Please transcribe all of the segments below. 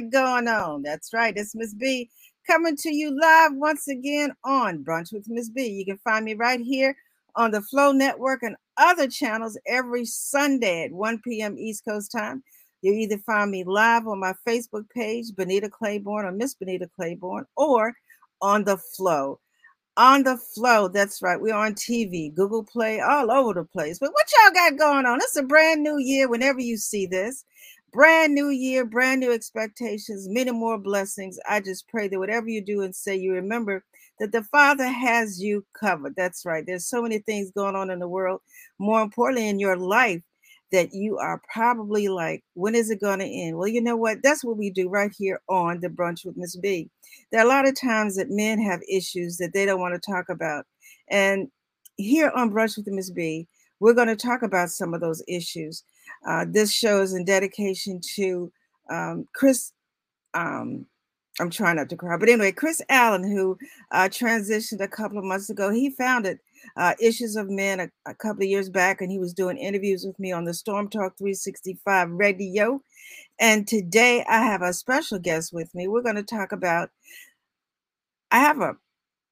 got going on? That's right. It's Miss B coming to you live once again on Brunch with Miss B. You can find me right here on the Flow Network and other channels every Sunday at 1 p.m. East Coast time. You either find me live on my Facebook page, Benita Claiborne or Miss Benita Claiborne, or on the Flow on the flow. That's right. We're on TV, Google Play, all over the place. But what y'all got going on? It's a brand new year whenever you see this. Brand new year, brand new expectations, many more blessings. I just pray that whatever you do and say, you remember that the Father has you covered. That's right. There's so many things going on in the world, more importantly, in your life that you are probably like, when is it going to end? Well, you know what? That's what we do right here on the brunch with Miss B. There are a lot of times that men have issues that they don't want to talk about. And here on Brunch with Miss B, we're going to talk about some of those issues. Uh, this show is in dedication to um, Chris um, I'm trying not to cry, but anyway, Chris Allen, who uh, transitioned a couple of months ago, he founded uh, Issues of Men a, a, couple of years back, and he was doing interviews with me on the Storm Talk 365 radio. And today I have a special guest with me. We're going to talk about. I have a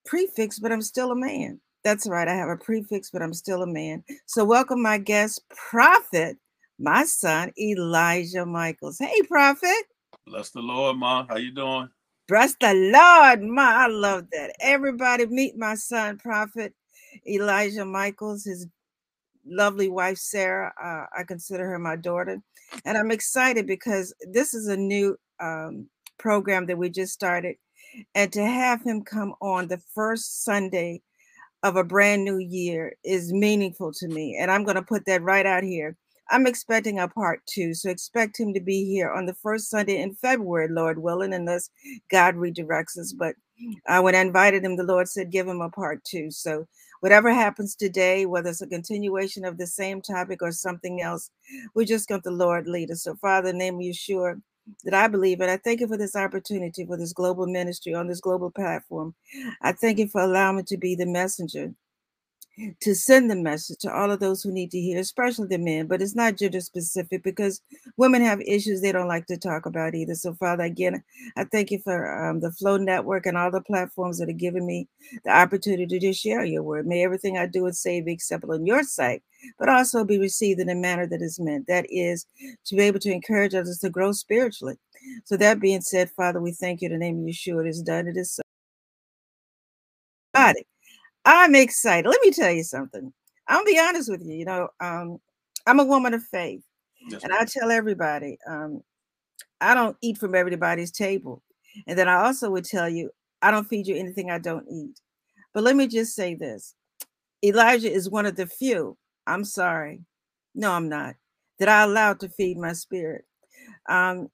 prefix, but I'm still a man. That's right. I have a prefix, but I'm still a man. So welcome my guest, Prophet, my son Elijah Michaels. Hey, Prophet. Bless the Lord, Ma. How you doing? Bless the Lord, Ma. I love that. Everybody meet my son, Prophet Elijah Michaels, his lovely wife, Sarah. Uh, I consider her my daughter. And I'm excited because this is a new um, program that we just started. And to have him come on the first Sunday of a brand new year is meaningful to me. And I'm going to put that right out here. I'm expecting a part two. So expect him to be here on the first Sunday in February, Lord willing, unless God redirects us. But uh, when I invited him, the Lord said, give him a part two. So whatever happens today, whether it's a continuation of the same topic or something else, we just got the Lord lead us. So, Father, name of Yeshua, that I believe. And I thank you for this opportunity for this global ministry on this global platform. I thank you for allowing me to be the messenger to send the message to all of those who need to hear, especially the men. But it's not gender specific because women have issues they don't like to talk about either. So, Father, again, I thank you for um, the Flow Network and all the platforms that are giving me the opportunity to just share your word. May everything I do and say be acceptable in your sight, but also be received in a manner that is meant. That is to be able to encourage others to grow spiritually. So, that being said, Father, we thank you in the name of Yeshua. It is done. It is so. Body. I'm excited. Let me tell you something. I'll be honest with you. You know, um, I'm a woman of faith, That's and. I tell everybody, um, I don't eat from everybody's table. And then I also would tell you, I don't feed you anything I don't eat. But let me just say this Elijah is one of the few, I'm sorry, no, I'm not, that I allowed to feed my spirit. Um,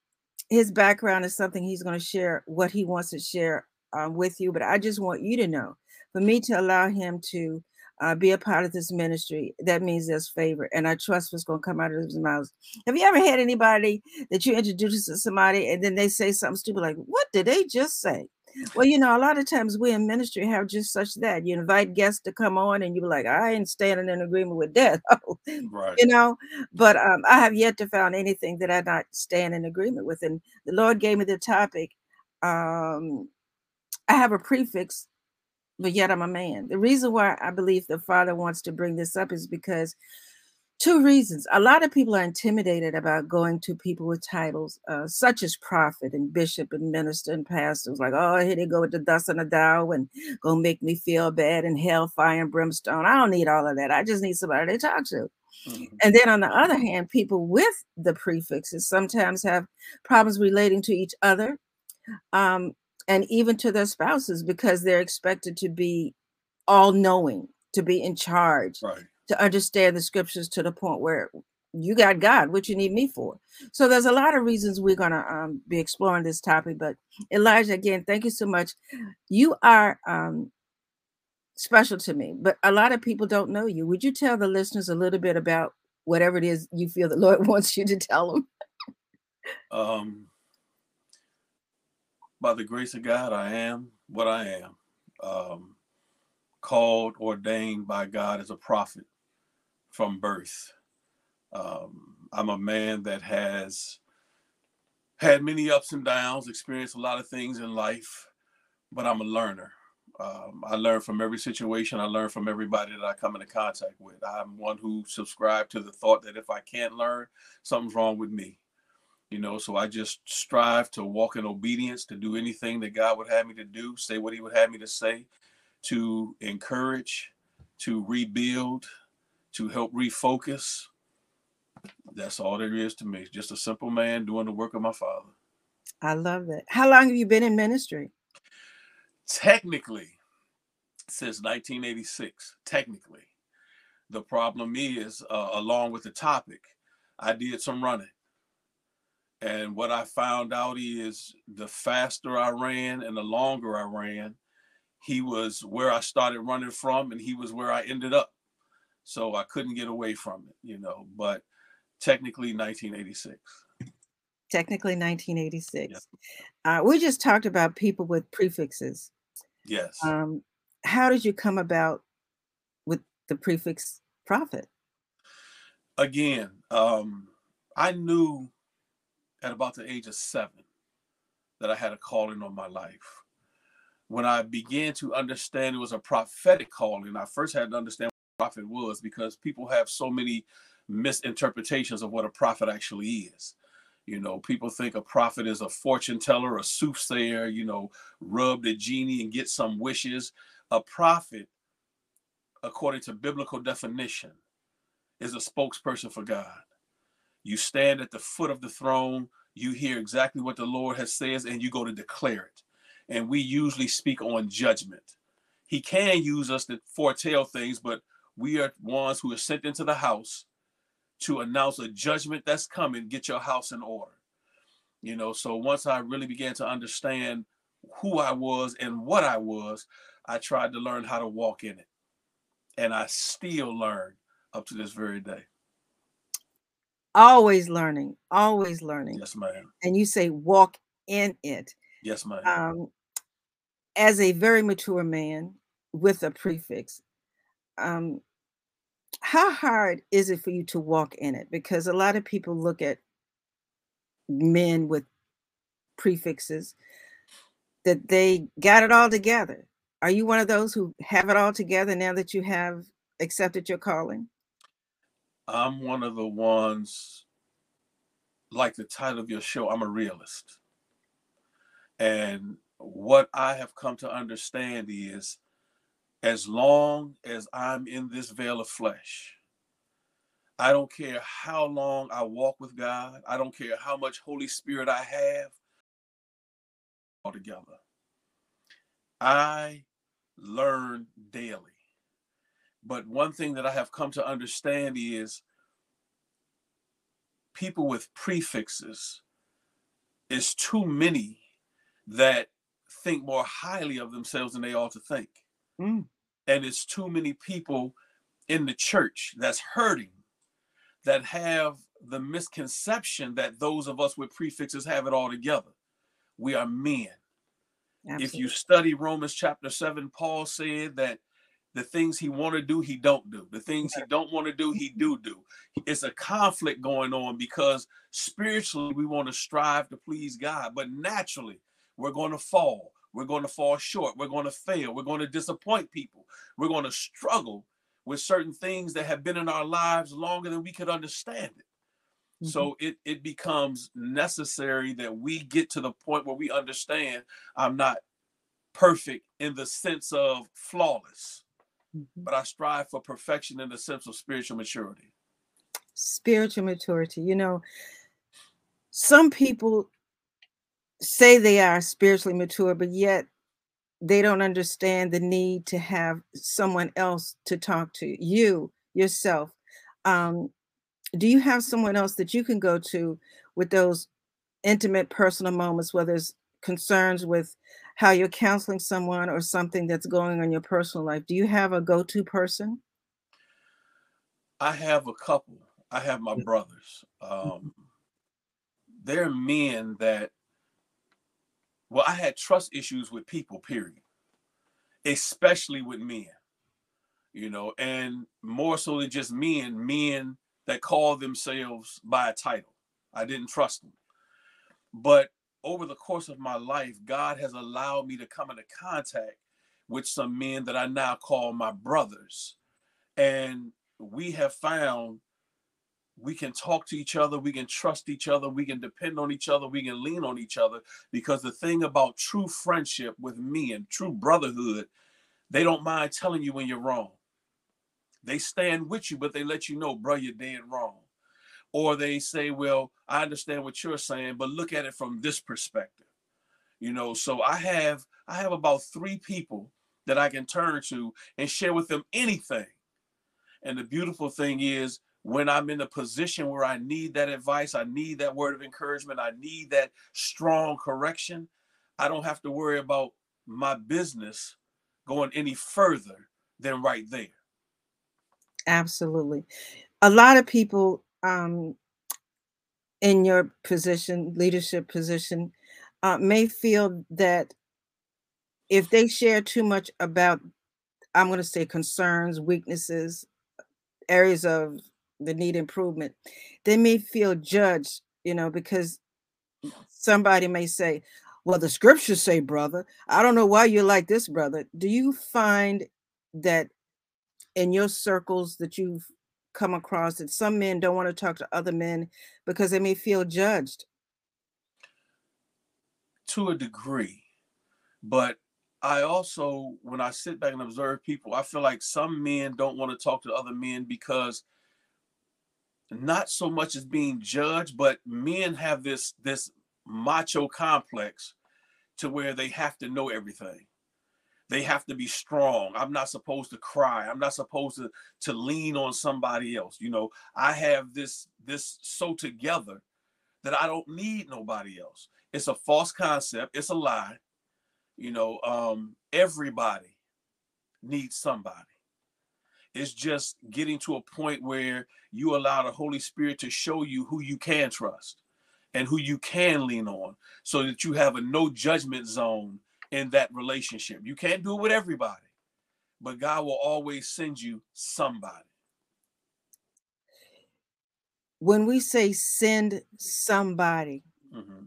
his background is something he's going to share, what he wants to share um, with you. But I just want you to know for me to allow him to uh, be a part of this ministry, that means there's favor. And I trust what's going to come out of his mouth. Have you ever had anybody that you introduce to somebody and then they say something stupid like, What did they just say? Well, you know, a lot of times we in ministry have just such that. You invite guests to come on and you're like, I ain't standing in agreement with that. right. You know, but um, I have yet to found anything that I not stand in agreement with. And the Lord gave me the topic. Um, I have a prefix but yet I'm a man. The reason why I believe the Father wants to bring this up is because two reasons. A lot of people are intimidated about going to people with titles, uh, such as prophet and bishop and minister and pastors, like, oh, here they go with the dust and the dow and gonna make me feel bad and hellfire and brimstone. I don't need all of that. I just need somebody to talk to. Mm-hmm. And then on the other hand, people with the prefixes sometimes have problems relating to each other. Um, and even to their spouses because they're expected to be all knowing, to be in charge, right. to understand the scriptures to the point where you got God, what you need me for. So there's a lot of reasons we're going to um, be exploring this topic. But Elijah, again, thank you so much. You are um, special to me, but a lot of people don't know you. Would you tell the listeners a little bit about whatever it is you feel the Lord wants you to tell them? Um, by the grace of God, I am what I am. Um, called, ordained by God as a prophet from birth. Um, I'm a man that has had many ups and downs, experienced a lot of things in life, but I'm a learner. Um, I learn from every situation. I learn from everybody that I come into contact with. I'm one who subscribe to the thought that if I can't learn, something's wrong with me. You know, so I just strive to walk in obedience, to do anything that God would have me to do, say what He would have me to say, to encourage, to rebuild, to help refocus. That's all there is to me. Just a simple man doing the work of my Father. I love it. How long have you been in ministry? Technically, since 1986. Technically, the problem is, uh, along with the topic, I did some running. And what I found out is the faster I ran and the longer I ran, he was where I started running from and he was where I ended up. So I couldn't get away from it, you know, but technically 1986. Technically 1986. Uh, we just talked about people with prefixes. Yes. Um, how did you come about with the prefix prophet? Again, um, I knew at about the age of seven that I had a calling on my life. When I began to understand it was a prophetic calling, I first had to understand what a prophet was because people have so many misinterpretations of what a prophet actually is. You know, people think a prophet is a fortune teller, a soothsayer, you know, rub the genie and get some wishes. A prophet, according to biblical definition, is a spokesperson for God. You stand at the foot of the throne, you hear exactly what the Lord has says, and you go to declare it. And we usually speak on judgment. He can use us to foretell things, but we are ones who are sent into the house to announce a judgment that's coming, get your house in order. You know, so once I really began to understand who I was and what I was, I tried to learn how to walk in it. And I still learn up to this very day. Always learning, always learning. Yes, ma'am. And you say walk in it. Yes, ma'am. Um, as a very mature man with a prefix, um, how hard is it for you to walk in it? Because a lot of people look at men with prefixes that they got it all together. Are you one of those who have it all together now that you have accepted your calling? I'm one of the ones, like the title of your show, I'm a realist. And what I have come to understand is as long as I'm in this veil of flesh, I don't care how long I walk with God, I don't care how much Holy Spirit I have altogether. I learn daily. But one thing that I have come to understand is people with prefixes is too many that think more highly of themselves than they ought to think. Mm. And it's too many people in the church that's hurting that have the misconception that those of us with prefixes have it all together. We are men. Absolutely. If you study Romans chapter 7, Paul said that the things he want to do, he don't do. The things he don't want to do, he do do. It's a conflict going on because spiritually we want to strive to please God, but naturally we're going to fall. We're going to fall short. We're going to fail. We're going to disappoint people. We're going to struggle with certain things that have been in our lives longer than we could understand it. Mm-hmm. So it, it becomes necessary that we get to the point where we understand I'm not perfect in the sense of flawless, mm-hmm. but I strive for perfection in the sense of spiritual maturity. Spiritual maturity. You know, some people say they are spiritually mature, but yet they don't understand the need to have someone else to talk to you yourself. Um, do you have someone else that you can go to with those intimate personal moments, whether it's concerns with how you're counseling someone or something that's going on in your personal life? Do you have a go to person? I have a couple. I have my brothers. Mm-hmm. Um, they're men that well, I had trust issues with people, period, especially with men, you know, and more so than just men, men that call themselves by a title. I didn't trust them. But over the course of my life, God has allowed me to come into contact with some men that I now call my brothers. And we have found we can talk to each other, we can trust each other, we can depend on each other, we can lean on each other. Because the thing about true friendship with me and true brotherhood, they don't mind telling you when you're wrong. They stand with you, but they let you know, bro, you're dead wrong. Or they say, well, I understand what you're saying, but look at it from this perspective. You know, so I have I have about three people that I can turn to and share with them anything. And the beautiful thing is when I'm in a position where I need that advice, I need that word of encouragement, I need that strong correction, I don't have to worry about my business going any further than right there. Absolutely. A lot of people um, in your position, leadership position, uh, may feel that if they share too much about, I'm going to say concerns, weaknesses, areas of the need improvement, they may feel judged, you know, because somebody may say, well, the scriptures say, brother, I don't know why you're like this, brother. Do you find that in your circles that you've come across that some men don't want to talk to other men because they may feel judged? To a degree. But I also, when I sit back and observe people, I feel like some men don't want to talk to other men because not so much as being judged, but men have this this macho complex to where they have to know everything. They have to be strong. I'm not supposed to cry. I'm not supposed to to lean on somebody else. You know, I have this this so together that I don't need nobody else. It's a false concept. It's a lie. You know, um, everybody needs somebody. It's just getting to a point where you allow the Holy Spirit to show you who you can trust and who you can lean on so that you have a no judgment zone in that relationship. You can't do it with everybody, but God will always send you somebody. When we say send somebody mm-hmm.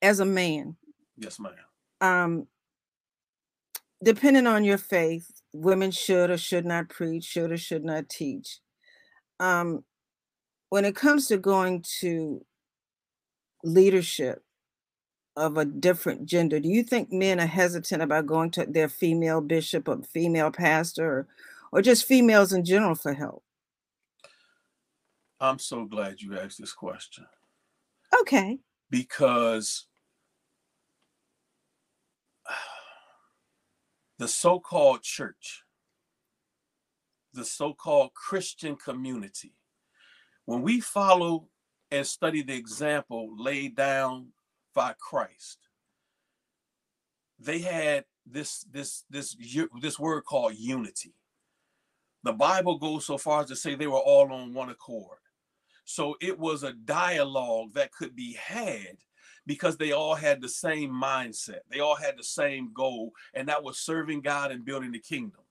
as a man, yes, ma'am. Um, depending on your faith, women should or should not preach, should or should not teach. Um, when it comes to going to leadership of a different gender, do you think men are hesitant about going to their female bishop or female pastor or, or just females in general for help? I'm so glad you asked this question. Okay. Because the so called church, the so called Christian community, when we follow and study the example laid down by Christ, they had this this this this word called unity. The Bible goes so far as to say they were all on one accord. So it was a dialogue that could be had because they all had the same mindset. They all had the same goal, and that was serving God and building the kingdom.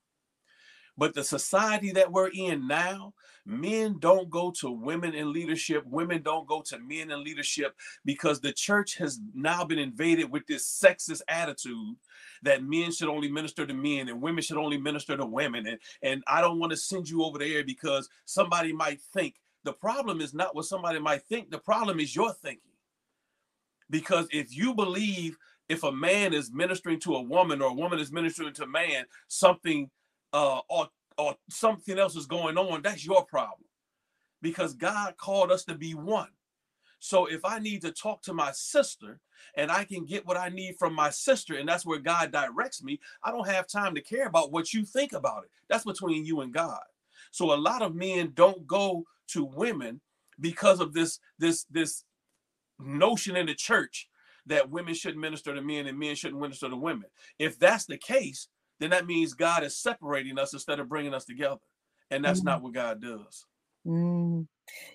But the society that we're in now, men don't go to women in leadership, women don't go to men in leadership because the church has now been invaded with this sexist attitude that men should only minister to men and women should only minister to women. And, and I don't want to send you over there because somebody might think the problem is not what somebody might think, the problem is your thinking. Because if you believe if a man is ministering to a woman or a woman is ministering to a man, something uh, or or something else is going on, that's your problem. Because God called us to be one. So if I need to talk to my sister and I can get what I need from my sister, and that's where God directs me, I don't have time to care about what you think about it. That's between you and God. So a lot of men don't go to women because of this this this notion in the church that women shouldn't minister to men and men shouldn't minister to women. If that's the case, then that means God is separating us instead of bringing us together. And that's mm. not what God does. Mm.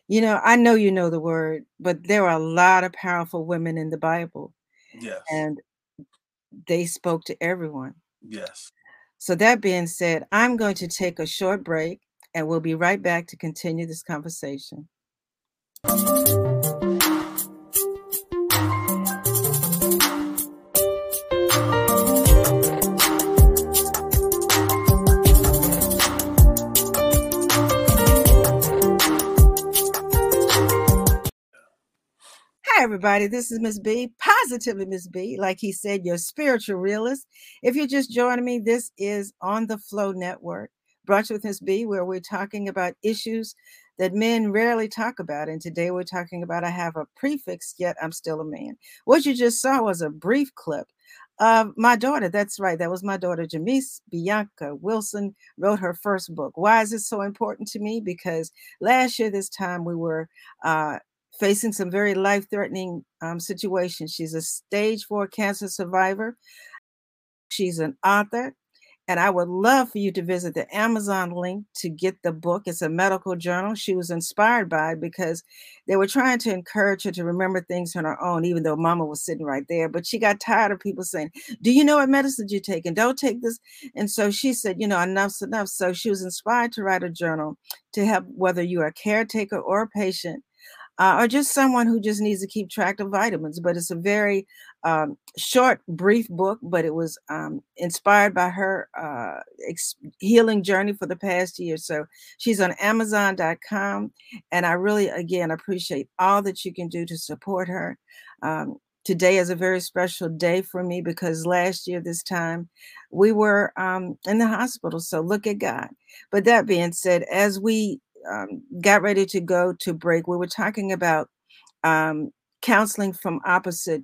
You know, I know you know the word, but there are a lot of powerful women in the Bible. Yes. And they spoke to everyone. Yes. So, that being said, I'm going to take a short break. And we'll be right back to continue this conversation. Everybody. This is Miss B, positively Miss B. Like he said, your spiritual realist. If you're just joining me, this is on the Flow Network, Brunch with Miss B, where we're talking about issues that men rarely talk about. And today we're talking about I have a prefix, yet I'm still a man. What you just saw was a brief clip of my daughter. That's right. That was my daughter, Jamise Bianca Wilson, wrote her first book. Why is this so important to me? Because last year, this time, we were uh, facing some very life threatening um, situations. She's a stage four cancer survivor. She's an author. And I would love for you to visit the Amazon link to get the book. It's a medical journal. She was inspired by because they were trying to encourage her to remember things on her own, even though mama was sitting right there. But she got tired of people saying, Do you know what medicine you're taking? Don't take this. And so she said, You know, enough's enough. So she was inspired to write a journal to help whether you're a caretaker or a patient uh, or just someone who just needs to keep track of vitamins. But it's a very um, short, brief book, but it was um, inspired by her uh, ex- healing journey for the past year. So she's on Amazon.com. And I really, again, appreciate all that you can do to support her. Um, today is a very special day for me because last year, this time, we were um, in the hospital. So look at God. But that being said, as we um, got ready to go to break, we were talking about um, counseling from opposite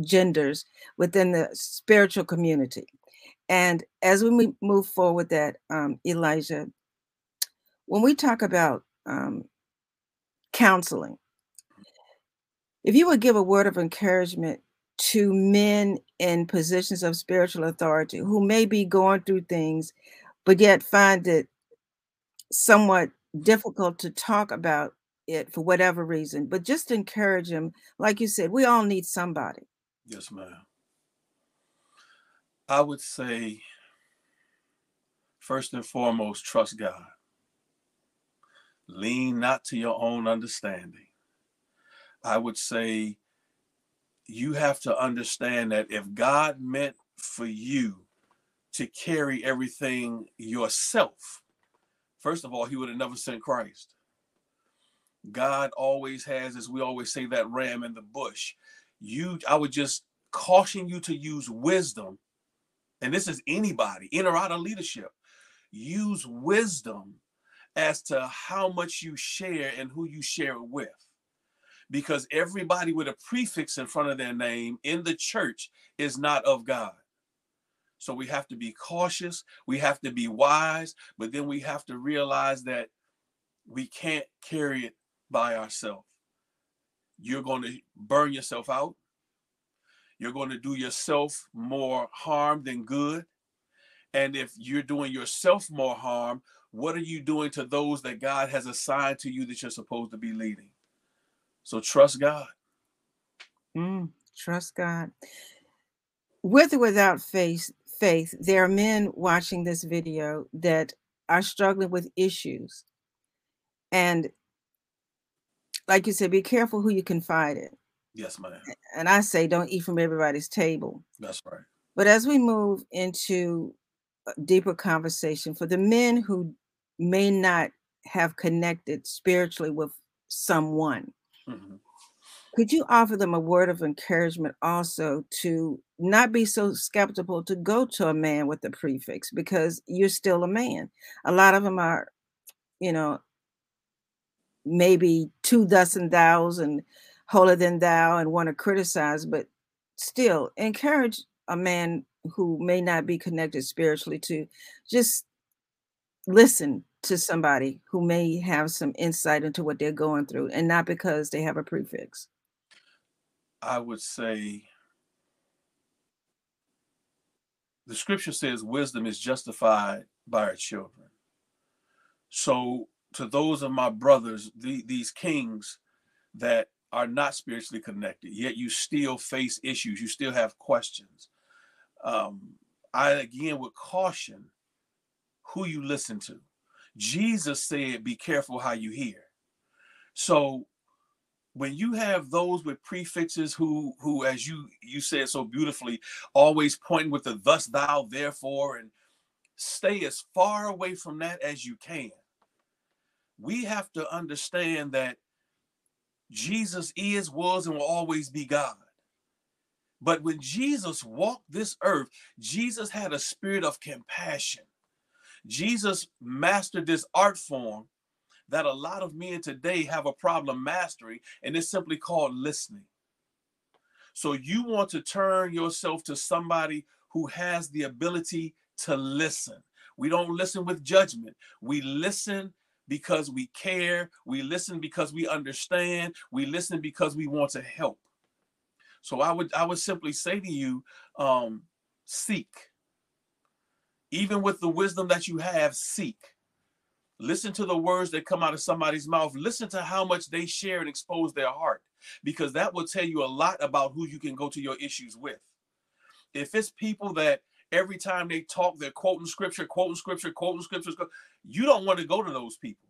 genders within the spiritual community. And as we move forward that, um, Elijah, when we talk about um, counseling, if you would give a word of encouragement to men in positions of spiritual authority who may be going through things, but yet find it somewhat difficult to talk about it for whatever reason, but just encourage him. Like you said, we all need somebody. Yes, ma'am. I would say, first and foremost, trust God. Lean not to your own understanding. I would say, you have to understand that if God meant for you to carry everything yourself, First of all, he would have never sent Christ. God always has, as we always say, that ram in the bush. You, I would just caution you to use wisdom. And this is anybody in or out of leadership. Use wisdom as to how much you share and who you share it with. Because everybody with a prefix in front of their name in the church is not of God. So we have to be cautious, we have to be wise, but then we have to realize that we can't carry it by ourselves. You're going to burn yourself out. You're going to do yourself more harm than good. And if you're doing yourself more harm, what are you doing to those that God has assigned to you that you're supposed to be leading? So trust God. Mm, trust God. With or without faith, faith, there are men watching this video that are struggling with issues. And like you said, be careful who you confide in. Yes, ma'am. And I say, don't eat from everybody's table. That's right. But as we move into a deeper conversation, for the men who may not have connected spiritually with someone, mm-hmm. Could you offer them a word of encouragement also to not be so skeptical to go to a man with the prefix because you're still a man? A lot of them are, you know, maybe two and thous and holier than thou and want to criticize, but still encourage a man who may not be connected spiritually to just listen to somebody who may have some insight into what they're going through and not because they have a prefix. I would say the scripture says wisdom is justified by our children. So, to those of my brothers, the, these kings that are not spiritually connected, yet you still face issues, you still have questions. Um, I again would caution who you listen to. Jesus said, Be careful how you hear. So when you have those with prefixes who who as you you said so beautifully always pointing with the thus thou therefore and stay as far away from that as you can we have to understand that jesus is was and will always be god. But when jesus walked this earth jesus had a spirit of compassion. Jesus mastered this art form that a lot of men today have a problem mastering, and it's simply called listening. So you want to turn yourself to somebody who has the ability to listen. We don't listen with judgment. We listen because we care. We listen because we understand. We listen because we want to help. So I would I would simply say to you, um, seek. Even with the wisdom that you have, seek. Listen to the words that come out of somebody's mouth. Listen to how much they share and expose their heart, because that will tell you a lot about who you can go to your issues with. If it's people that every time they talk, they're quoting scripture, quoting scripture, quoting scriptures, you don't want to go to those people.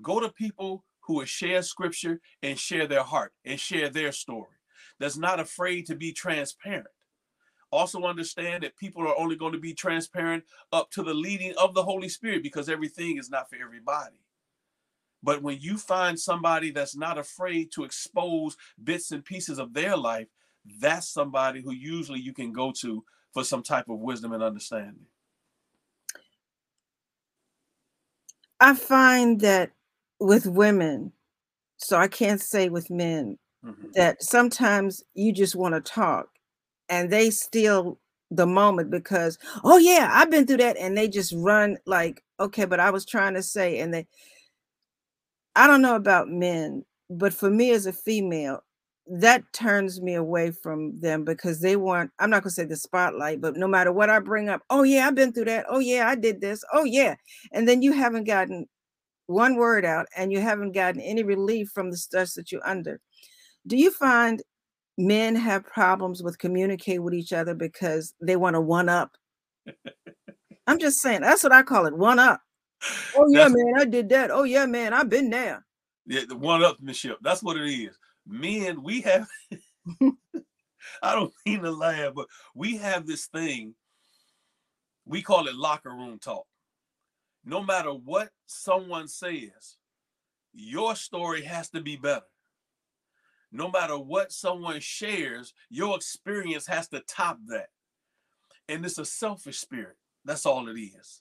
Go to people who will share scripture and share their heart and share their story. That's not afraid to be transparent. Also, understand that people are only going to be transparent up to the leading of the Holy Spirit because everything is not for everybody. But when you find somebody that's not afraid to expose bits and pieces of their life, that's somebody who usually you can go to for some type of wisdom and understanding. I find that with women, so I can't say with men, mm-hmm. that sometimes you just want to talk and they steal the moment because oh yeah i've been through that and they just run like okay but i was trying to say and they i don't know about men but for me as a female that turns me away from them because they want i'm not going to say the spotlight but no matter what i bring up oh yeah i've been through that. Oh yeah i did this. Oh yeah and then you haven't gotten one word out and you haven't gotten any relief from the stress that you're under. Do you find men have problems with communicate with each other because they want to one up. I'm just saying that's what I call it, one up. Oh yeah, that's, man, I did that. Oh yeah, man, I've been there. Yeah, the one upmanship. That's what it is. Men, we have I don't mean to laugh, but we have this thing. We call it locker room talk. No matter what someone says, your story has to be better no matter what someone shares, your experience has to top that. And it's a selfish spirit. That's all it is.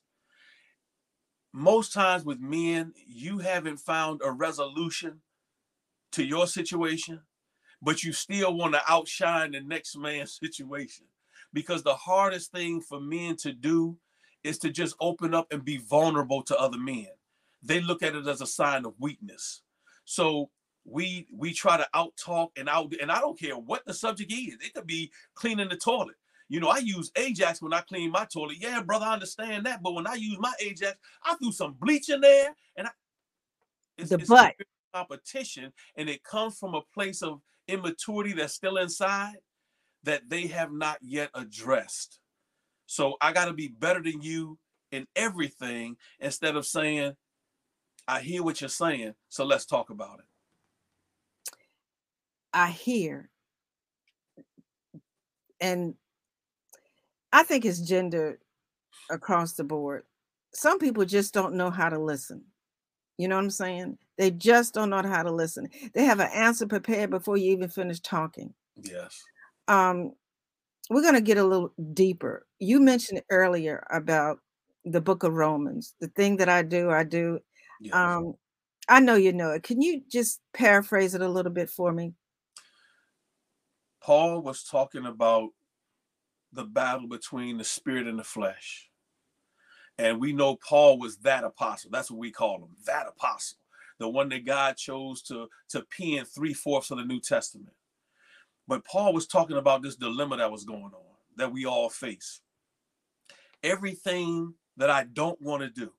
Most times with men, you haven't found a resolution to your situation, but you still want to outshine the next man's situation. Because the hardest thing for men to do is to just open up and be vulnerable to other men. They look at it as a sign of weakness. So we we try to out talk and out and I don't care what the subject is. It could be cleaning the toilet. You know, I use Ajax when I clean my toilet. Yeah, brother, I understand that. But when I use my Ajax, I threw some bleach in there and I it's, the it's butt competition, and it comes from a place of immaturity that's still inside that they have not yet addressed. So I got to be better than you in everything instead of saying, I hear what you're saying, so let's talk about it. I hear. And I think it's gender across the board. Some people just don't know how to listen. You know what I'm saying? They just don't know how to listen. They have an answer prepared before you even finish talking. Yes. Um, we're going to get a little deeper. You mentioned earlier about the book of Romans. The thing that I do, I do. Yes. Um, I know you know it. Can you just paraphrase it a little bit for me? Paul was talking about the battle between the spirit and the flesh. And we know Paul was that apostle. That's what we call him, that apostle, the one that God chose to, to pen three fourths of the New Testament. But Paul was talking about this dilemma that was going on that we all face. Everything that I don't want to do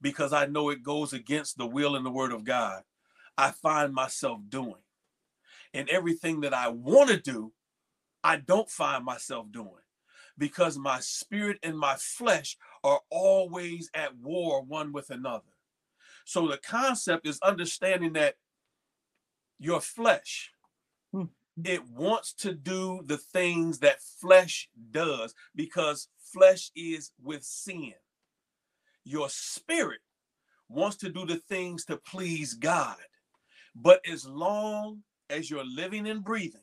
because I know it goes against the will and the word of God, I find myself doing and everything that I want to do, I don't find myself doing because my spirit and my flesh are always at war one with another. So the concept is understanding that your flesh, hmm. it wants to do the things that flesh does because flesh is with sin. Your spirit wants to do the things to please God. But as long as you're living and breathing,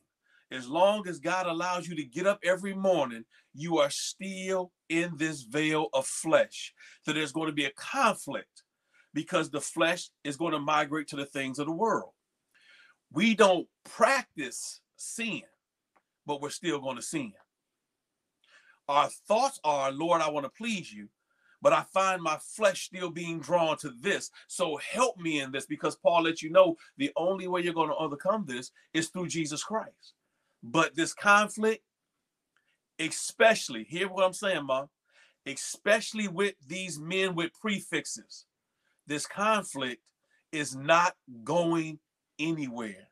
as long as God allows you to get up every morning, you are still in this veil of flesh. So there's going to be a conflict because the flesh is going to migrate to the things of the world. We don't practice sin, but we're still going to sin. Our thoughts are, Lord, I want to please you, but I find my flesh still being drawn to this. So help me in this because Paul let you know the only way you're going to overcome this is through Jesus Christ. But this conflict, especially, hear what I'm saying, Mom, especially with these men with prefixes, this conflict is not going anywhere.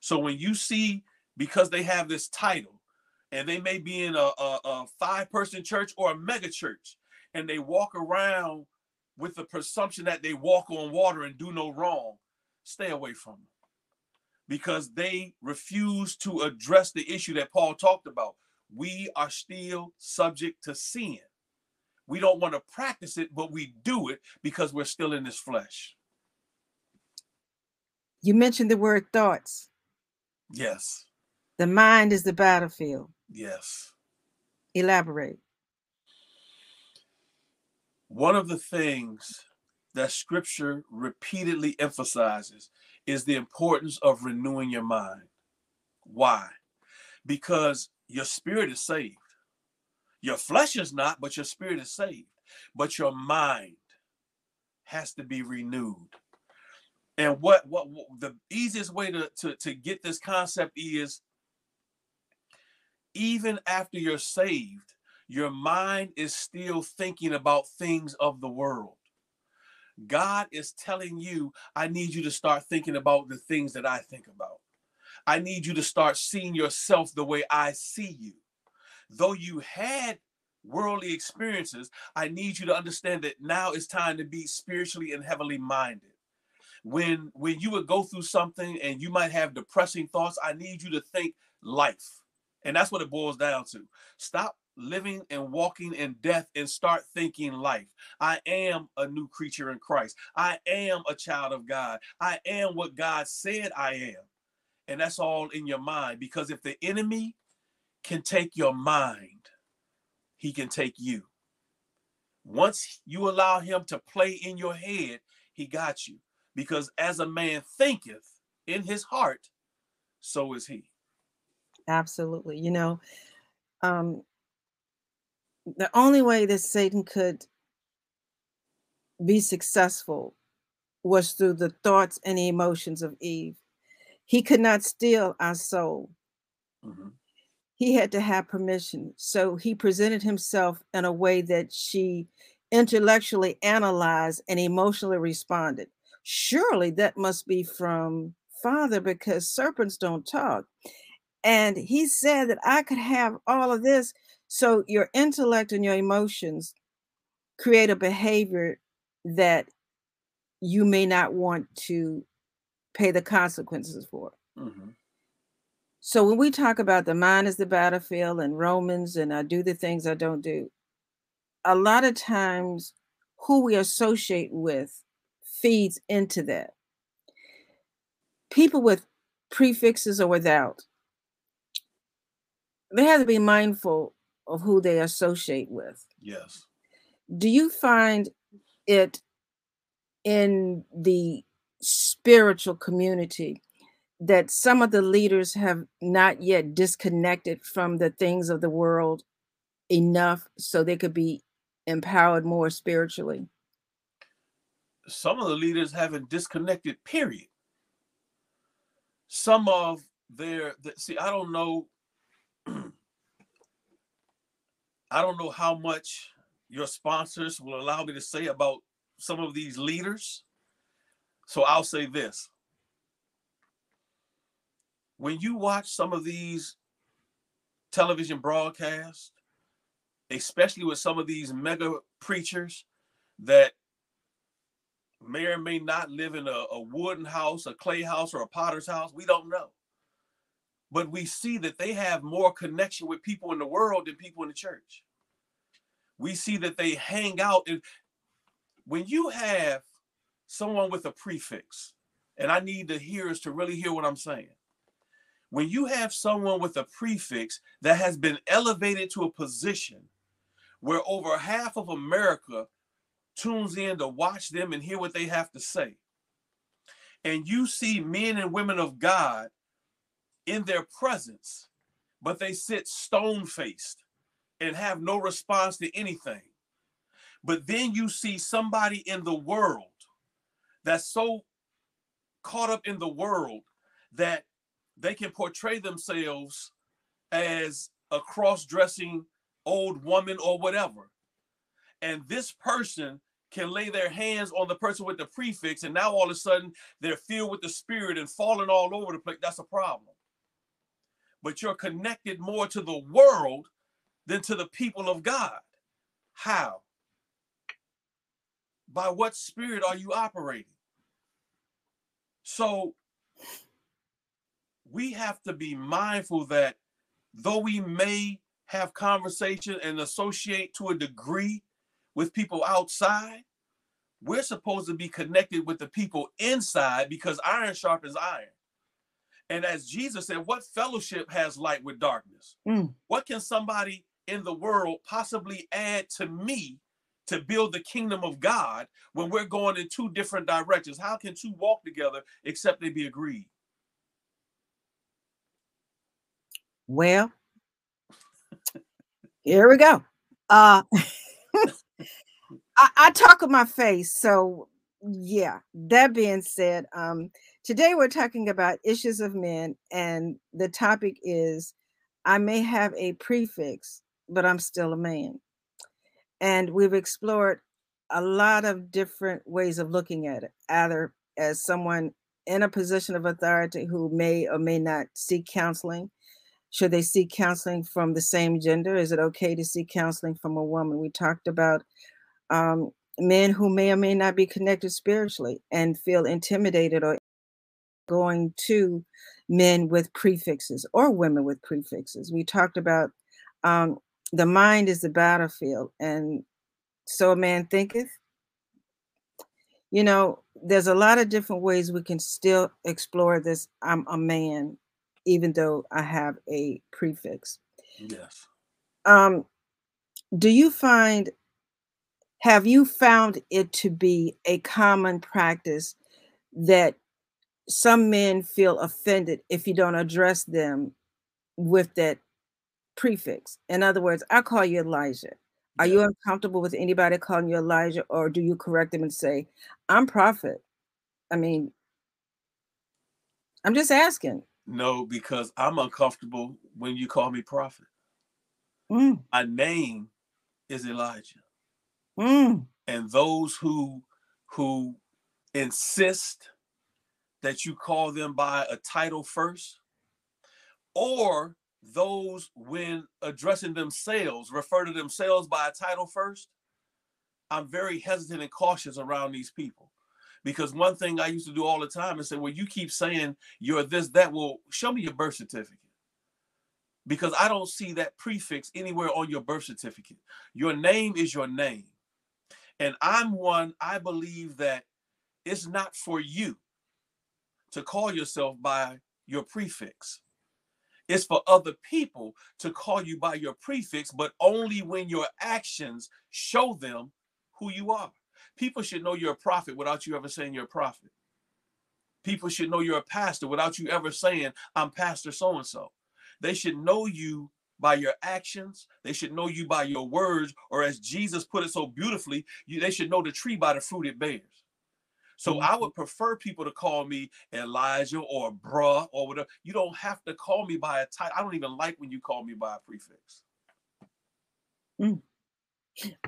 So when you see, because they have this title, and they may be in a, a, a five person church or a mega church, and they walk around with the presumption that they walk on water and do no wrong, stay away from them because they refuse to address the issue that Paul talked about. We are still subject to sin. We don't want to practice it, but we do it because we're still in this flesh. You mentioned the word thoughts. Yes. The mind is the battlefield. Yes. Elaborate. One of the things that scripture repeatedly emphasizes is the importance of renewing your mind. Why? Because your spirit is saved. Your flesh is not, but your spirit is saved. But your mind has to be renewed. And what what, what the easiest way to, to, to get this concept is even after you're saved, your mind is still thinking about things of the world. God is telling you, I need you to start thinking about the things that I think about. I need you to start seeing yourself the way I see you. Though you had worldly experiences, I need you to understand that now it's time to be spiritually and heavenly minded. When when you would go through something and you might have depressing thoughts, I need you to think life. And that's what it boils down to. Stop living and walking in death and start thinking life. I am a new creature in Christ. I am a child of God. I am what God said I am. And that's all in your mind because if the enemy can take your mind, he can take you. Once you allow him to play in your head, he got you. Because as a man thinketh in his heart, so is he. Absolutely. You know, um, the only way that Satan could be successful was through the thoughts and the emotions of Eve. He could not steal our soul. Mm-hmm. He had to have permission. So he presented himself in a way that she intellectually analyzed and emotionally responded. Surely that must be from Father because serpents don't talk. And he said that I could have all of this so your intellect and your emotions create a behavior that you may not want to pay the consequences for. Mm-hmm. So when we talk about the mind is the battlefield and Romans and I do the things I don't do, a lot of times who we associate with feeds into that. People with prefixes or without, they have to be mindful of who they associate with. Yes. Do you find it in the spiritual community that some of the leaders have not yet disconnected from the things of the world enough so they could be empowered more spiritually? Some of the leaders haven't disconnected, period. Some of their, see, I don't know I don't know how much your sponsors will allow me to say about some of these leaders. So I'll say this. When you watch some of these television broadcasts especially with some of these mega preachers that may or may not live in a, a wooden house, a clay house, or a potter's house. We don't know. But we see that they have more connection with people in the world than people in the church. We see that they hang out. And when you have someone with a prefix, and I need the hearers to really hear what I'm saying. When you have someone with a prefix that has been elevated to a position where over half of America tunes in to watch them and hear what they have to say. And you see men and women of God in their presence, but they sit stone faced and have no response to anything. But then you see somebody in the world that's so caught up in the world that they can portray themselves as a cross dressing old woman or whatever. And this person can lay their hands on the person with the prefix, and now all of a sudden they're filled with the spirit and falling all over the place. That's a problem. But you're connected more to the world than to the people of God. How? By what spirit are you operating? So we have to be mindful that though we may have conversation and associate to a degree with people outside, we're supposed to be connected with the people inside because iron sharpens iron. And as Jesus said, what fellowship has light with darkness? Mm. What can somebody in the world possibly add to me to build the kingdom of God when we're going in two different directions? How can two walk together except they be agreed? Well, here we go. Uh I, I talk of my face. So yeah, that being said, um, today we're talking about issues of men, and the topic is I may have a prefix, but I'm still a man. And we've explored a lot of different ways of looking at it, either as someone in a position of authority who may or may not seek counseling. Should they seek counseling from the same gender? Is it okay to seek counseling from a woman? We talked about um, men who may or may not be connected spiritually and feel intimidated or going to men with prefixes or women with prefixes. We talked about um, the mind is the battlefield, and so a man thinketh. You know, there's a lot of different ways we can still explore this. I'm a man, even though I have a prefix. Yes. Um, do you find have you found it to be a common practice that some men feel offended if you don't address them with that prefix? In other words, I call you Elijah. Are you uncomfortable with anybody calling you Elijah, or do you correct them and say, I'm prophet? I mean, I'm just asking. No, because I'm uncomfortable when you call me prophet. Mm. My name is Elijah. Mm. And those who who insist that you call them by a title first, or those when addressing themselves refer to themselves by a title first, I'm very hesitant and cautious around these people. Because one thing I used to do all the time is say, well, you keep saying you're this, that. Well, show me your birth certificate. Because I don't see that prefix anywhere on your birth certificate. Your name is your name. And I'm one, I believe that it's not for you to call yourself by your prefix. It's for other people to call you by your prefix, but only when your actions show them who you are. People should know you're a prophet without you ever saying you're a prophet. People should know you're a pastor without you ever saying, I'm Pastor so and so. They should know you by your actions. They should know you by your words, or as Jesus put it so beautifully, you, they should know the tree by the fruit it bears. So mm-hmm. I would prefer people to call me Elijah or bruh or whatever. You don't have to call me by a title. I don't even like when you call me by a prefix. Mm.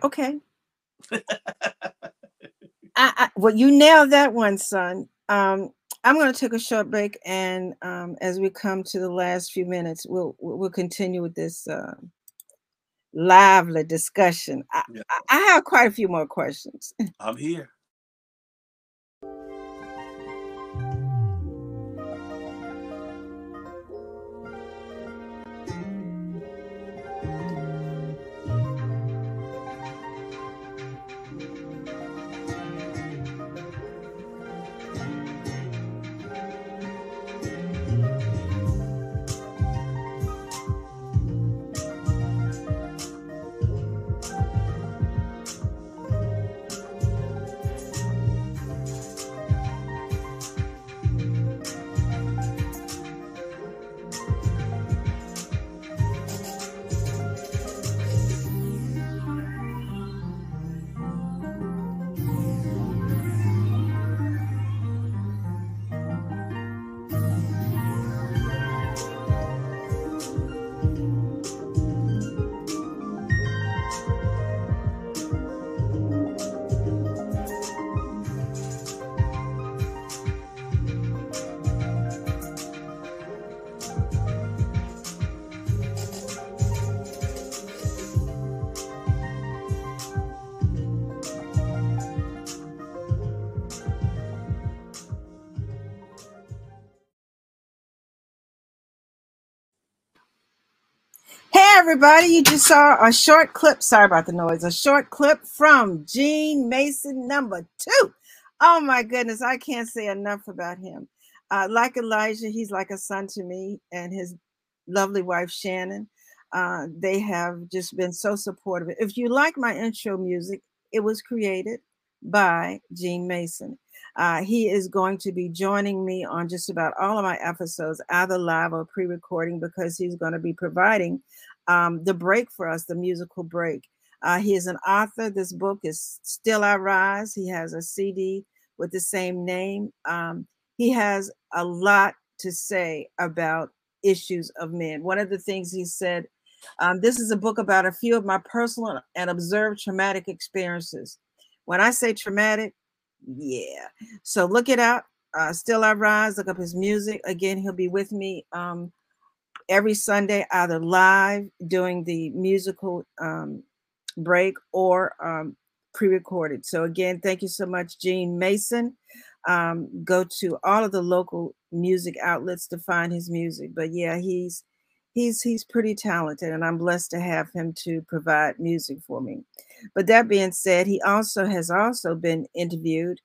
Okay. I, I, well, you nailed that one, son. Um, I'm going to take a short break, and um, as we come to the last few minutes, we'll we'll continue with this uh, lively discussion. I, yeah. I have quite a few more questions. I'm here. Everybody. You just saw a short clip. Sorry about the noise. A short clip from Gene Mason, number two. Oh my goodness, I can't say enough about him. Uh, like Elijah, he's like a son to me and his lovely wife Shannon. Uh, they have just been so supportive. If you like my intro music, it was created by Gene Mason. Uh, he is going to be joining me on just about all of my episodes, either live or pre recording, because he's going to be providing um, the break for us, the musical break. Uh, he is an author. This book is Still I Rise. He has a CD with the same name. Um, he has a lot to say about issues of men. One of the things he said, um, this is a book about a few of my personal and observed traumatic experiences. When I say traumatic, yeah. So look it up. Uh, Still I Rise. Look up his music. Again, he'll be with me um, every Sunday, either live during the musical um, break or um, pre recorded. So, again, thank you so much, Gene Mason. Um, go to all of the local music outlets to find his music. But yeah, he's he's he's pretty talented and i'm blessed to have him to provide music for me but that being said he also has also been interviewed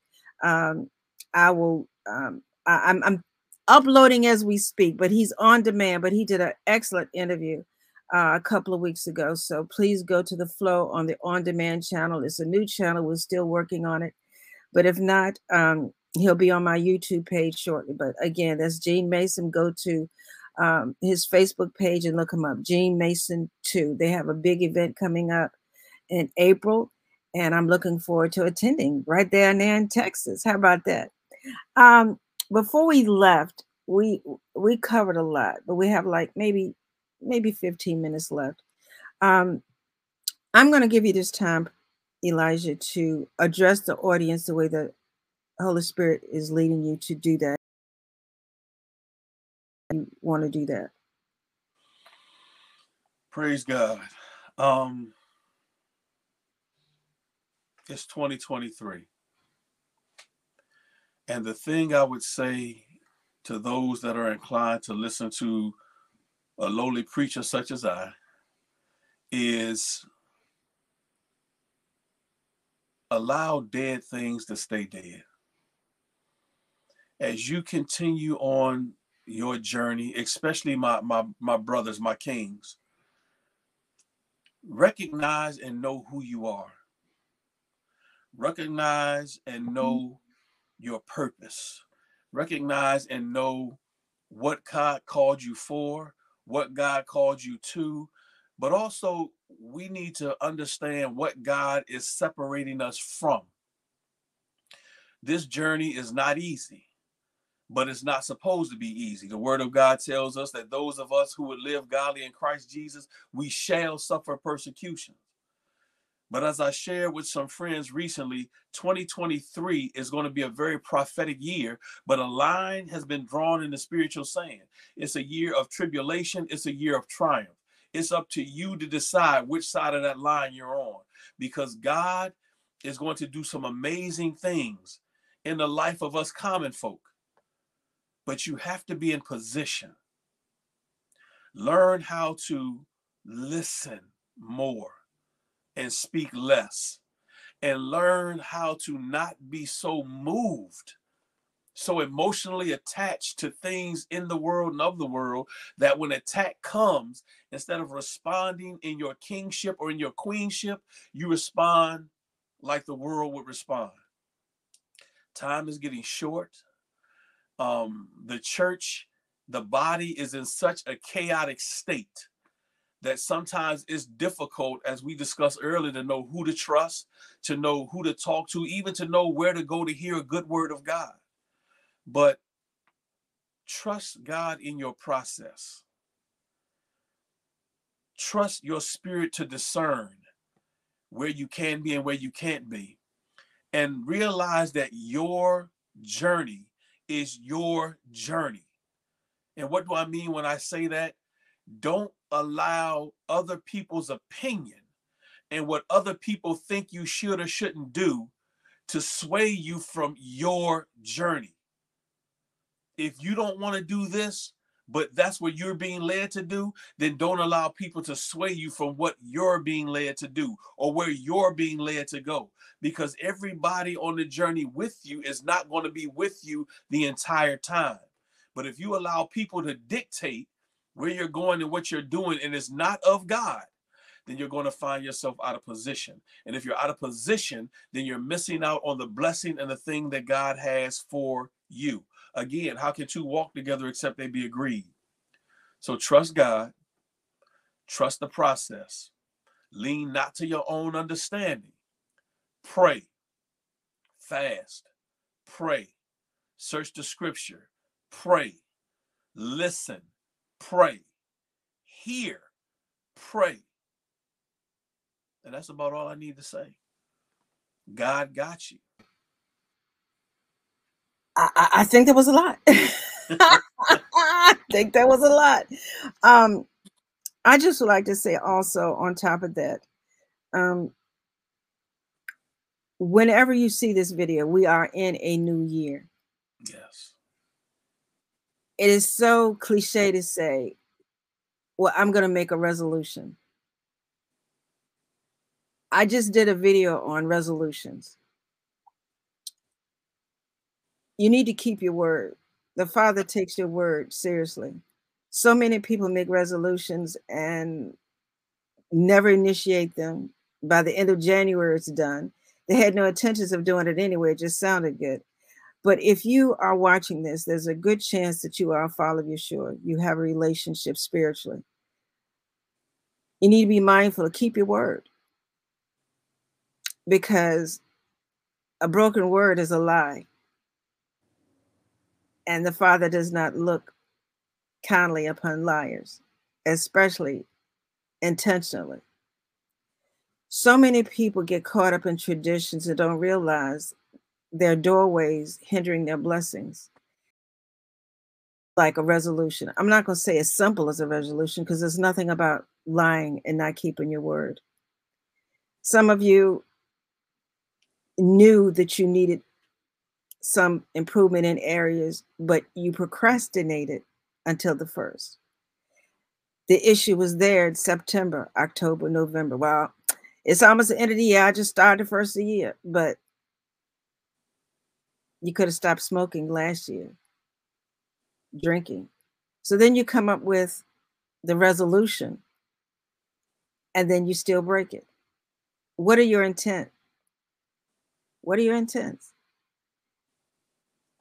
um, i will um, I, I'm, I'm uploading as we speak, but he's on demand. But he did an excellent interview uh, a couple of weeks ago. So please go to the flow on the on demand channel. It's a new channel. We're still working on it. But if not, um, he'll be on my YouTube page shortly. But again, that's Gene Mason. Go to um, his Facebook page and look him up. Gene Mason 2. They have a big event coming up in April. And I'm looking forward to attending right there in Texas. How about that? Um, before we left, we we covered a lot, but we have like maybe maybe 15 minutes left. Um, I'm going to give you this time, Elijah, to address the audience the way the Holy Spirit is leading you to do that. You want to do that? Praise God. Um, it's 2023. And the thing I would say to those that are inclined to listen to a lowly preacher such as I is allow dead things to stay dead. As you continue on your journey, especially my my my brothers, my kings, recognize and know who you are. Recognize and mm-hmm. know your purpose. Recognize and know what God called you for, what God called you to, but also we need to understand what God is separating us from. This journey is not easy, but it's not supposed to be easy. The word of God tells us that those of us who would live godly in Christ Jesus, we shall suffer persecution. But as I shared with some friends recently, 2023 is going to be a very prophetic year, but a line has been drawn in the spiritual saying. It's a year of tribulation, it's a year of triumph. It's up to you to decide which side of that line you're on because God is going to do some amazing things in the life of us common folk. But you have to be in position. Learn how to listen more and speak less and learn how to not be so moved so emotionally attached to things in the world and of the world that when attack comes, instead of responding in your kingship or in your queenship, you respond like the world would respond. Time is getting short. Um, the church, the body is in such a chaotic state that sometimes it's difficult, as we discussed earlier, to know who to trust, to know who to talk to, even to know where to go to hear a good word of God. But trust God in your process. Trust your spirit to discern where you can be and where you can't be. And realize that your journey is your journey. And what do I mean when I say that? Don't allow other people's opinion and what other people think you should or shouldn't do to sway you from your journey if you don't want to do this, but that's what you're being led to do, then don't allow people to sway you from what you're being led to do or where you're being led to go. Because everybody on the journey with you is not going to be with you the entire time. But if you allow people to dictate where you're going and what you're doing, and it's not of God, then you're going to find yourself out of position. And if you're out of position, then you're missing out on the blessing and the thing that God has for you. Again, how can two walk together except they be agreed? So trust God, trust the process, lean not to your own understanding, pray, fast, pray, search the scripture, pray, listen, pray, hear, pray. And that's about all I need to say. God got you. I, I think there was a lot. I think that was a lot. Um, I just would like to say also on top of that, um, whenever you see this video, we are in a new year. Yes. It is so cliche to say, well, I'm going to make a resolution. I just did a video on resolutions you need to keep your word. The Father takes your word seriously. So many people make resolutions and never initiate them. By the end of January, it's done. They had no intentions of doing it anyway, it just sounded good. But if you are watching this, there's a good chance that you are a follower of Yeshua. You have a relationship spiritually. You need to be mindful to keep your word because a broken word is a lie and the Father does not look kindly upon liars, especially intentionally. So many people get caught up in traditions and don't realize their doorways hindering their blessings. Like a resolution. I'm not going to say as simple as a resolution because there's nothing about lying and not keeping your word. Some of you knew that you needed some improvement in areas, but you procrastinated until the first. The issue was there in September, October, November. Well, it's almost the end of the year. I just started the first of the year, but you could have stopped smoking last year, drinking. So then you come up with the resolution and then you still break it. What are your intent? What are your intents?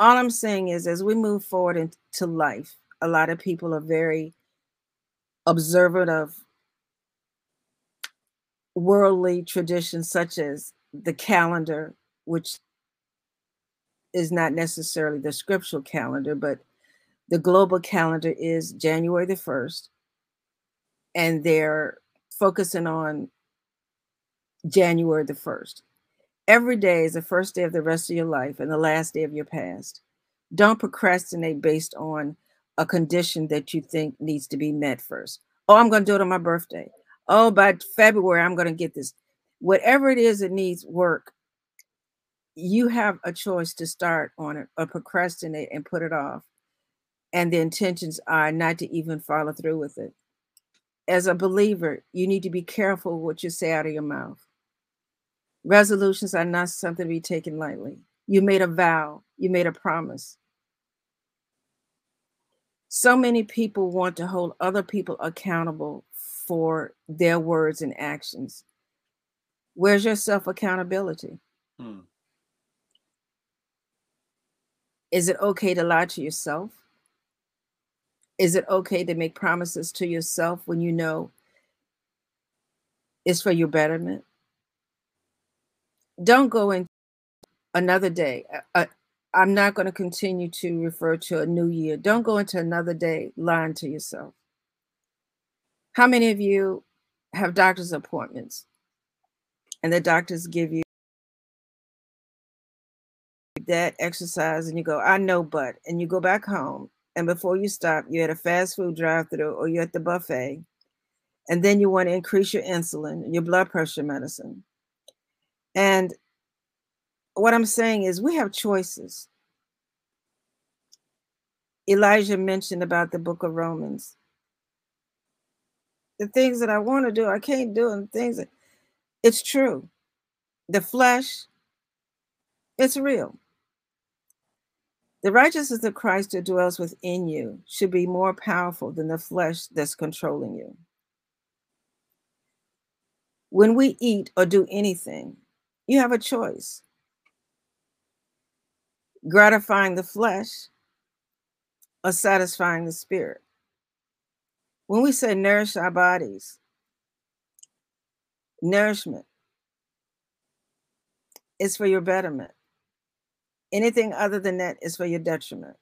all I'm saying is, as we move forward into life, a lot of people are very observant of worldly traditions, such as the calendar, which is not necessarily the scriptural calendar, but the global calendar is January the 1st, and they're focusing on January the 1st. Every day is the first day of the rest of your life and the last day of your past. Don't procrastinate based on a condition that you think needs to be met first. Oh, I'm going to do it on my birthday. Oh, by February, I'm going to get this. Whatever it is that needs work, you have a choice to start on it or procrastinate and put it off. And the intentions are not to even follow through with it. As a believer, you need to be careful what you say out of your mouth. Resolutions are not something to be taken lightly. You made a vow, you made a promise. So many people want to hold other people accountable for their words and actions. Where's your self accountability? Hmm. Is it okay to lie to yourself? Is it okay to make promises to yourself when you know it's for your betterment? Don't go in another day. Uh, uh I'm not going to continue to refer to a new year. Don't go into another day lying to yourself. How many of you have doctor's appointments and the doctors give you that exercise and you go, I know, but, and you go back home. And before you stop, you're at a fast food drive through or you're at the buffet. And then you want to increase your insulin and your blood pressure medicine. And what I'm saying is, we have choices. Elijah mentioned about the book of Romans. The things that I want to do, I can't do, and things that it's true. The flesh, it's real. The righteousness of Christ who dwells within you should be more powerful than the flesh that's controlling you. When we eat or do anything, you have a choice gratifying the flesh or satisfying the spirit. When we say nourish our bodies, nourishment is for your betterment. Anything other than that is for your detriment.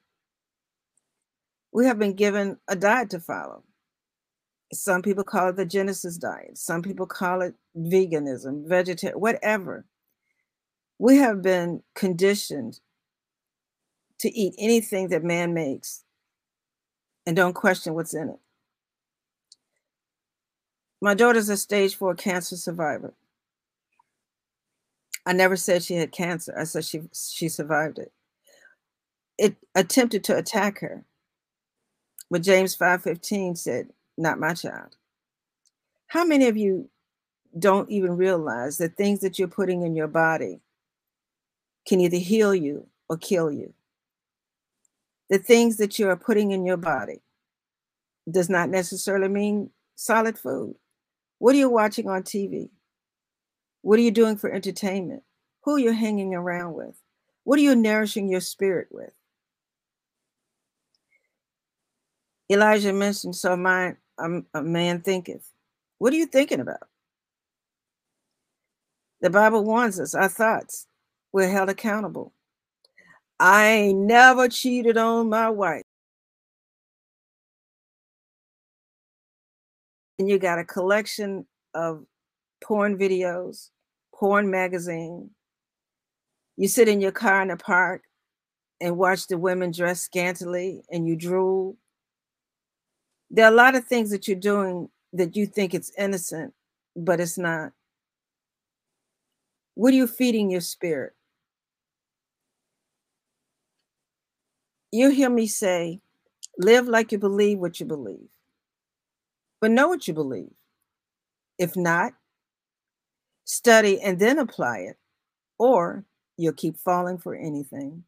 We have been given a diet to follow. Some people call it the Genesis diet. Some people call it veganism, vegetarian, whatever. We have been conditioned to eat anything that man makes and don't question what's in it. My daughter's a stage four cancer survivor. I never said she had cancer. I said she she survived it. It attempted to attack her. But James 5:15 said, "Not my child." How many of you don't even realize that things that you're putting in your body can either heal you or kill you? The things that you are putting in your body does not necessarily mean solid food. What are you watching on TV? What are you doing for entertainment? Who are you hanging around with? What are you nourishing your spirit with? Elijah mentioned, so mind, um, a man thinketh. What are you thinking about? The Bible warns us our thoughts, we're held accountable. I ain't never cheated on my wife. And you got a collection of porn videos, porn magazine. You sit in your car in the park and watch the women dress scantily and you drool. There are a lot of things that you're doing that you think it's innocent, but it's not. What are you feeding your spirit? You hear me say, live like you believe what you believe, but know what you believe. If not, study and then apply it, or you'll keep falling for anything.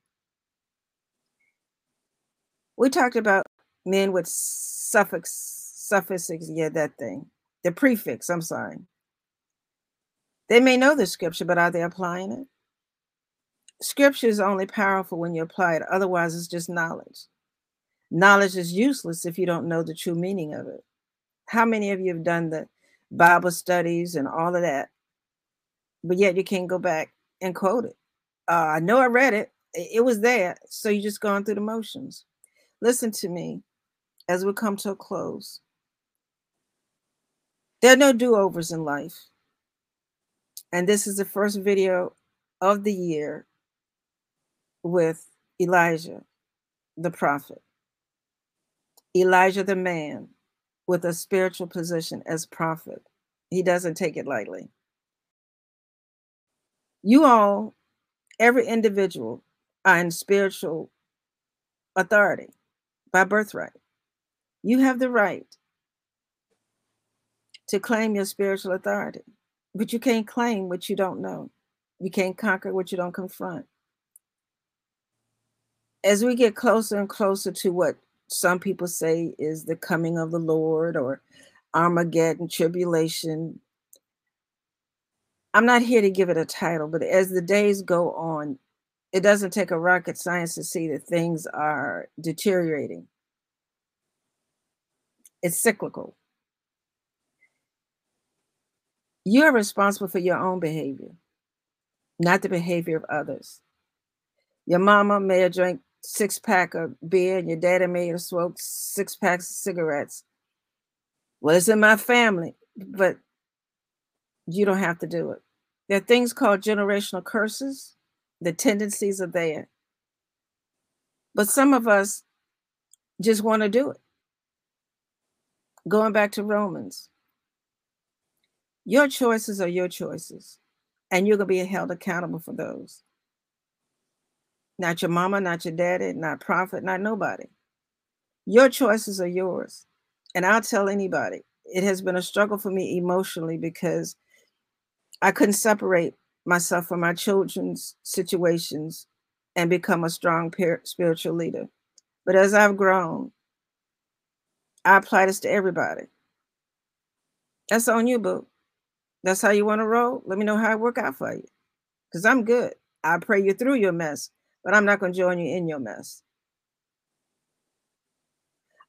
We talked about men with suffix, suffixes, yeah, that thing, the prefix, I'm sorry. They may know the scripture, but are they applying it? Scripture is only powerful when you apply it, otherwise, it's just knowledge. Knowledge is useless if you don't know the true meaning of it. How many of you have done the Bible studies and all of that, but yet you can't go back and quote it. Uh, I know I read it, it was there. So you're just going through the motions. Listen to me as we come to a close. There are no do overs in life. And this is the first video of the year with Elijah, the prophet, Elijah, the man, with a spiritual position as prophet. He doesn't take it lightly. You all, every individual, are in spiritual authority by birthright. You have the right to claim your spiritual authority, but you can't claim what you don't know. You can't conquer what you don't confront. As we get closer and closer to what some people say is the coming of the Lord or Armageddon, tribulation, I'm not here to give it a title, but as the days go on, it doesn't take a rocket science to see that things are deteriorating. It's cyclical. You're responsible for your own behavior, not the behavior of others. Your mama may have drank six pack of beer and your daddy may have smoked six packs of cigarettes. Well, it's in my family, but you don't have to do it. There are things called generational curses. The tendencies are there. But some of us just want to do it. Going back to Romans, your choices are your choices, and you're going to be held accountable for those. Not your mama, not your daddy, not prophet, not nobody. Your choices are yours. And I'll tell anybody, it has been a struggle for me emotionally because I couldn't separate myself from my children's situations and become a strong spiritual leader. But as I've grown, I apply this to everybody. That's on you, boo. That's how you want to roll. Let me know how it work out for you. Because I'm good. I pray you through your mess, but I'm not going to join you in your mess.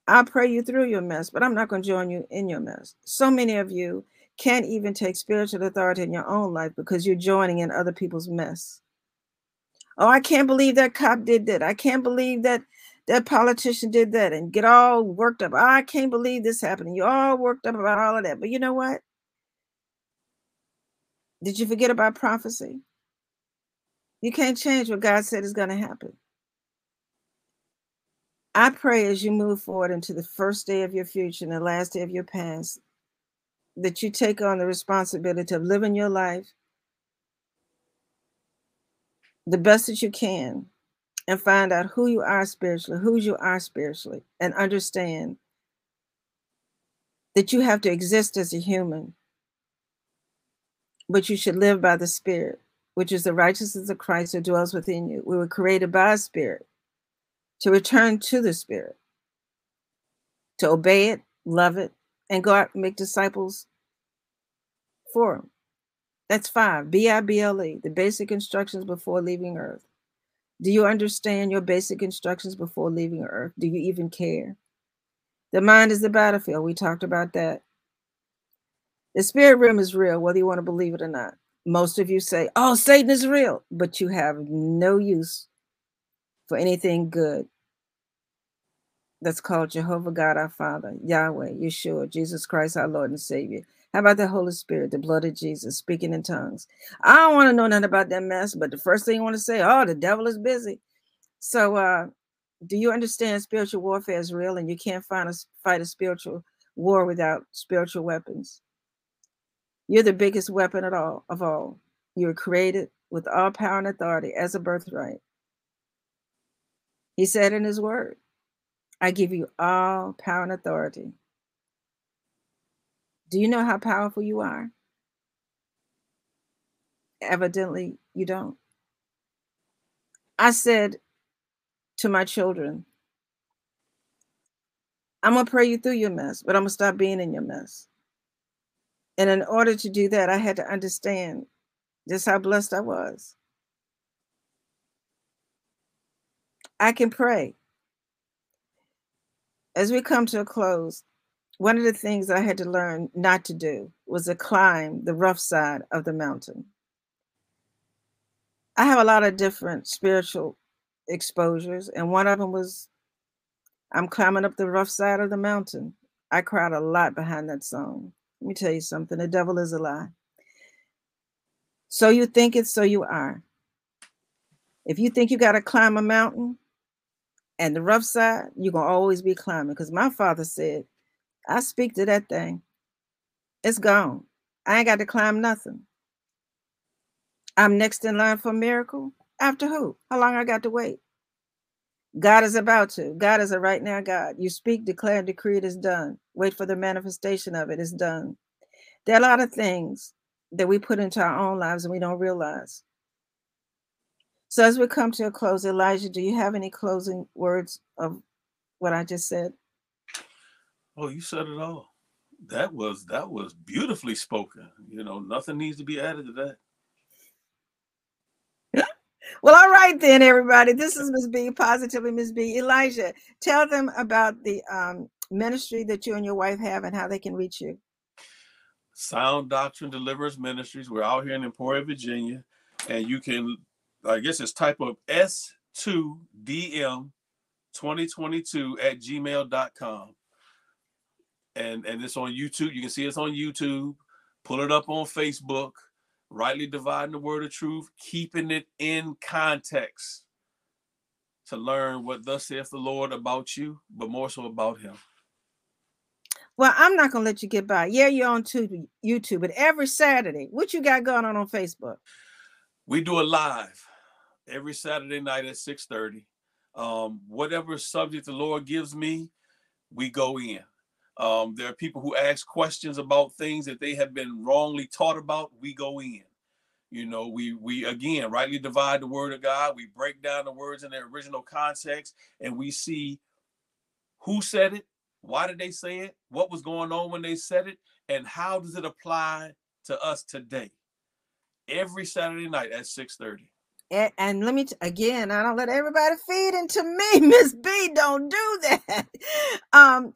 I pray you through your mess, but I'm not going to join you in your mess. So many of you can't even take spiritual authority in your own life because you're joining in other people's mess. Oh, I can't believe that cop did that. I can't believe that that politician did that and get all worked up. I can't believe this happened. You're all worked up about all of that. But you know what? Did you forget about prophecy? You can't change what God said is going to happen. I pray as you move forward into the first day of your future and the last day of your past that you take on the responsibility of living your life the best that you can and find out who you are spiritually, who you are spiritually, and understand that you have to exist as a human but you should live by the Spirit, which is the righteousness of Christ who dwells within you. We were created by a Spirit to return to the Spirit, to obey it, love it, and go out and make disciples for Him. That's five. B I B L E, the basic instructions before leaving Earth. Do you understand your basic instructions before leaving Earth? Do you even care? The mind is the battlefield. We talked about that. The spirit realm is real, whether you want to believe it or not. Most of you say, oh, Satan is real, but you have no use for anything good. That's called Jehovah God our Father, Yahweh, Yeshua, Jesus Christ, our Lord and Savior. How about the Holy Spirit, the blood of Jesus, speaking in tongues? I don't want to know nothing about that mess, but the first thing you want to say, oh, the devil is busy. So, uh, do you understand spiritual warfare is real and you can't find a, fight a spiritual war without spiritual weapons? You're the biggest weapon at all of all. You were created with all power and authority as a birthright. He said in his word, I give you all power and authority. Do you know how powerful you are? Evidently, you don't. I said to my children, I'm going to pray you through your mess, but I'm going to stop being in your mess. And in order to do that, I had to understand just how blessed I was. I can pray. As we come to a close, one of the things I had to learn not to do was to climb the rough side of the mountain. I have a lot of different spiritual exposures, and one of them was I'm climbing up the rough side of the mountain. I cried a lot behind that song. Let me tell you something the devil is a lie. So you think it, so you are. If you think you got to climb a mountain and the rough side, you're to always be climbing. Because my father said, I speak to that thing. It's gone. I ain't got to climb nothing. I'm next in line for miracle. After who? How long I got to wait? God is about to. God is a right now God. You speak, declare, decree it is done. Wait for the manifestation of it is done. There are a lot of things that we put into our own lives and we don't realize. So as we come to a close, Elijah, do you have any closing words of what I just said? Oh, you said it all. That was that was beautifully spoken. You know, nothing needs to be added to that. Well, all right then, everybody. This is Miss B, positively Miss B. Elijah, tell them about the um, ministry that you and your wife have and how they can reach you. Sound Doctrine Deliverance Ministries. We're out here in Emporia, Virginia, and you can, I guess, it's type of S2DM 2022 at gmail.com. And and it's on YouTube. You can see it's on YouTube. Pull it up on Facebook rightly dividing the word of truth, keeping it in context to learn what thus saith the Lord about you, but more so about him. Well, I'm not gonna let you get by. Yeah, you're on YouTube, but every Saturday, what you got going on on Facebook? We do a live every Saturday night at 6:30. Um, whatever subject the Lord gives me, we go in. Um, there are people who ask questions about things that they have been wrongly taught about. We go in. You know, we we again rightly divide the word of God. We break down the words in their original context, and we see who said it, why did they say it, what was going on when they said it, and how does it apply to us today. Every Saturday night at six thirty. And, and, let me t- again, I don't let everybody feed into me, Miss B. Don't do that. Um,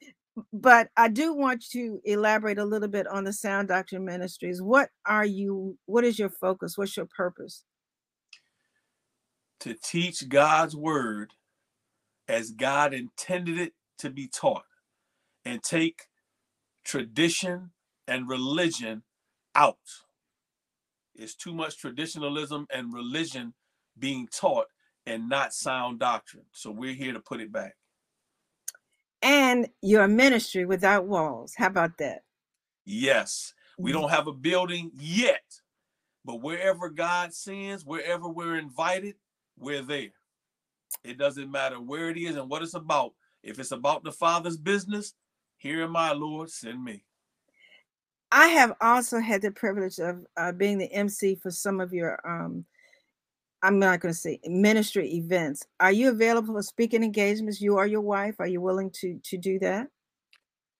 but I do want to elaborate a little bit on the Sound Doctrine Ministries. What are you, what is your focus? What's your purpose? To teach God's word as God intended it to be taught and take tradition and religion out. It's too much traditionalism and religion being taught and not sound doctrine. So we're here to put it back and your ministry without walls. How about that? Yes. We mm-hmm. don't have a building yet, but wherever God sends, wherever we're invited, we're there. It doesn't matter where it is and what it's about. If it's about the Father's business, here am I, Lord, send me. I have also had the privilege of uh, being the MC for some of your um, I'm not going to say ministry events. Are you available for speaking engagements? You or your wife? Are you willing to to do that?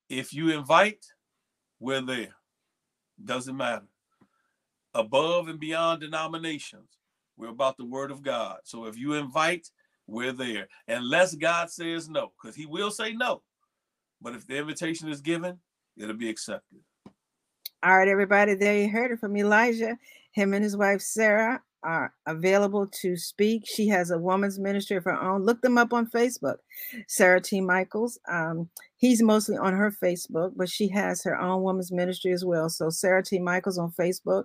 If you invite, we're there. Doesn't matter. Above and beyond denominations, we're about the word of God. So if you invite, we're there. Unless God says no, because he will say no. But if the invitation is given, it'll be accepted. All right, everybody, there you heard it from Elijah. Him and his wife Sarah are available to speak. She has a woman's ministry of her own. Look them up on Facebook. Sarah T. Michaels. Um, he's mostly on her Facebook, but she has her own woman's ministry as well. So Sarah T. Michaels on Facebook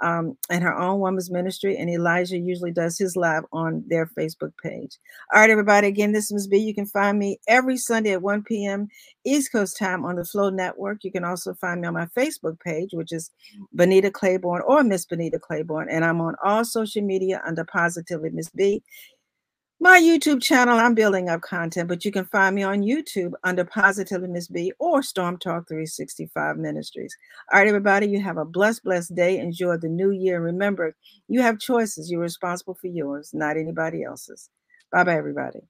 um, and her own woman's ministry. And Elijah usually does his live on their Facebook page. All right, everybody. Again, this is B. You can find me every Sunday at 1 p.m. East Coast time on the Flow Network. You can also find me on my Facebook page, which is Benita Claiborne or Miss Benita Claiborne. And I'm on all social media under Positively Miss B my YouTube channel, I'm building up content, but you can find me on YouTube under Positively Miss B or Storm Talk 365 Ministries. All right, everybody, you have a blessed, blessed day. Enjoy the new year. Remember, you have choices. You're responsible for yours, not anybody else's. Bye bye, everybody.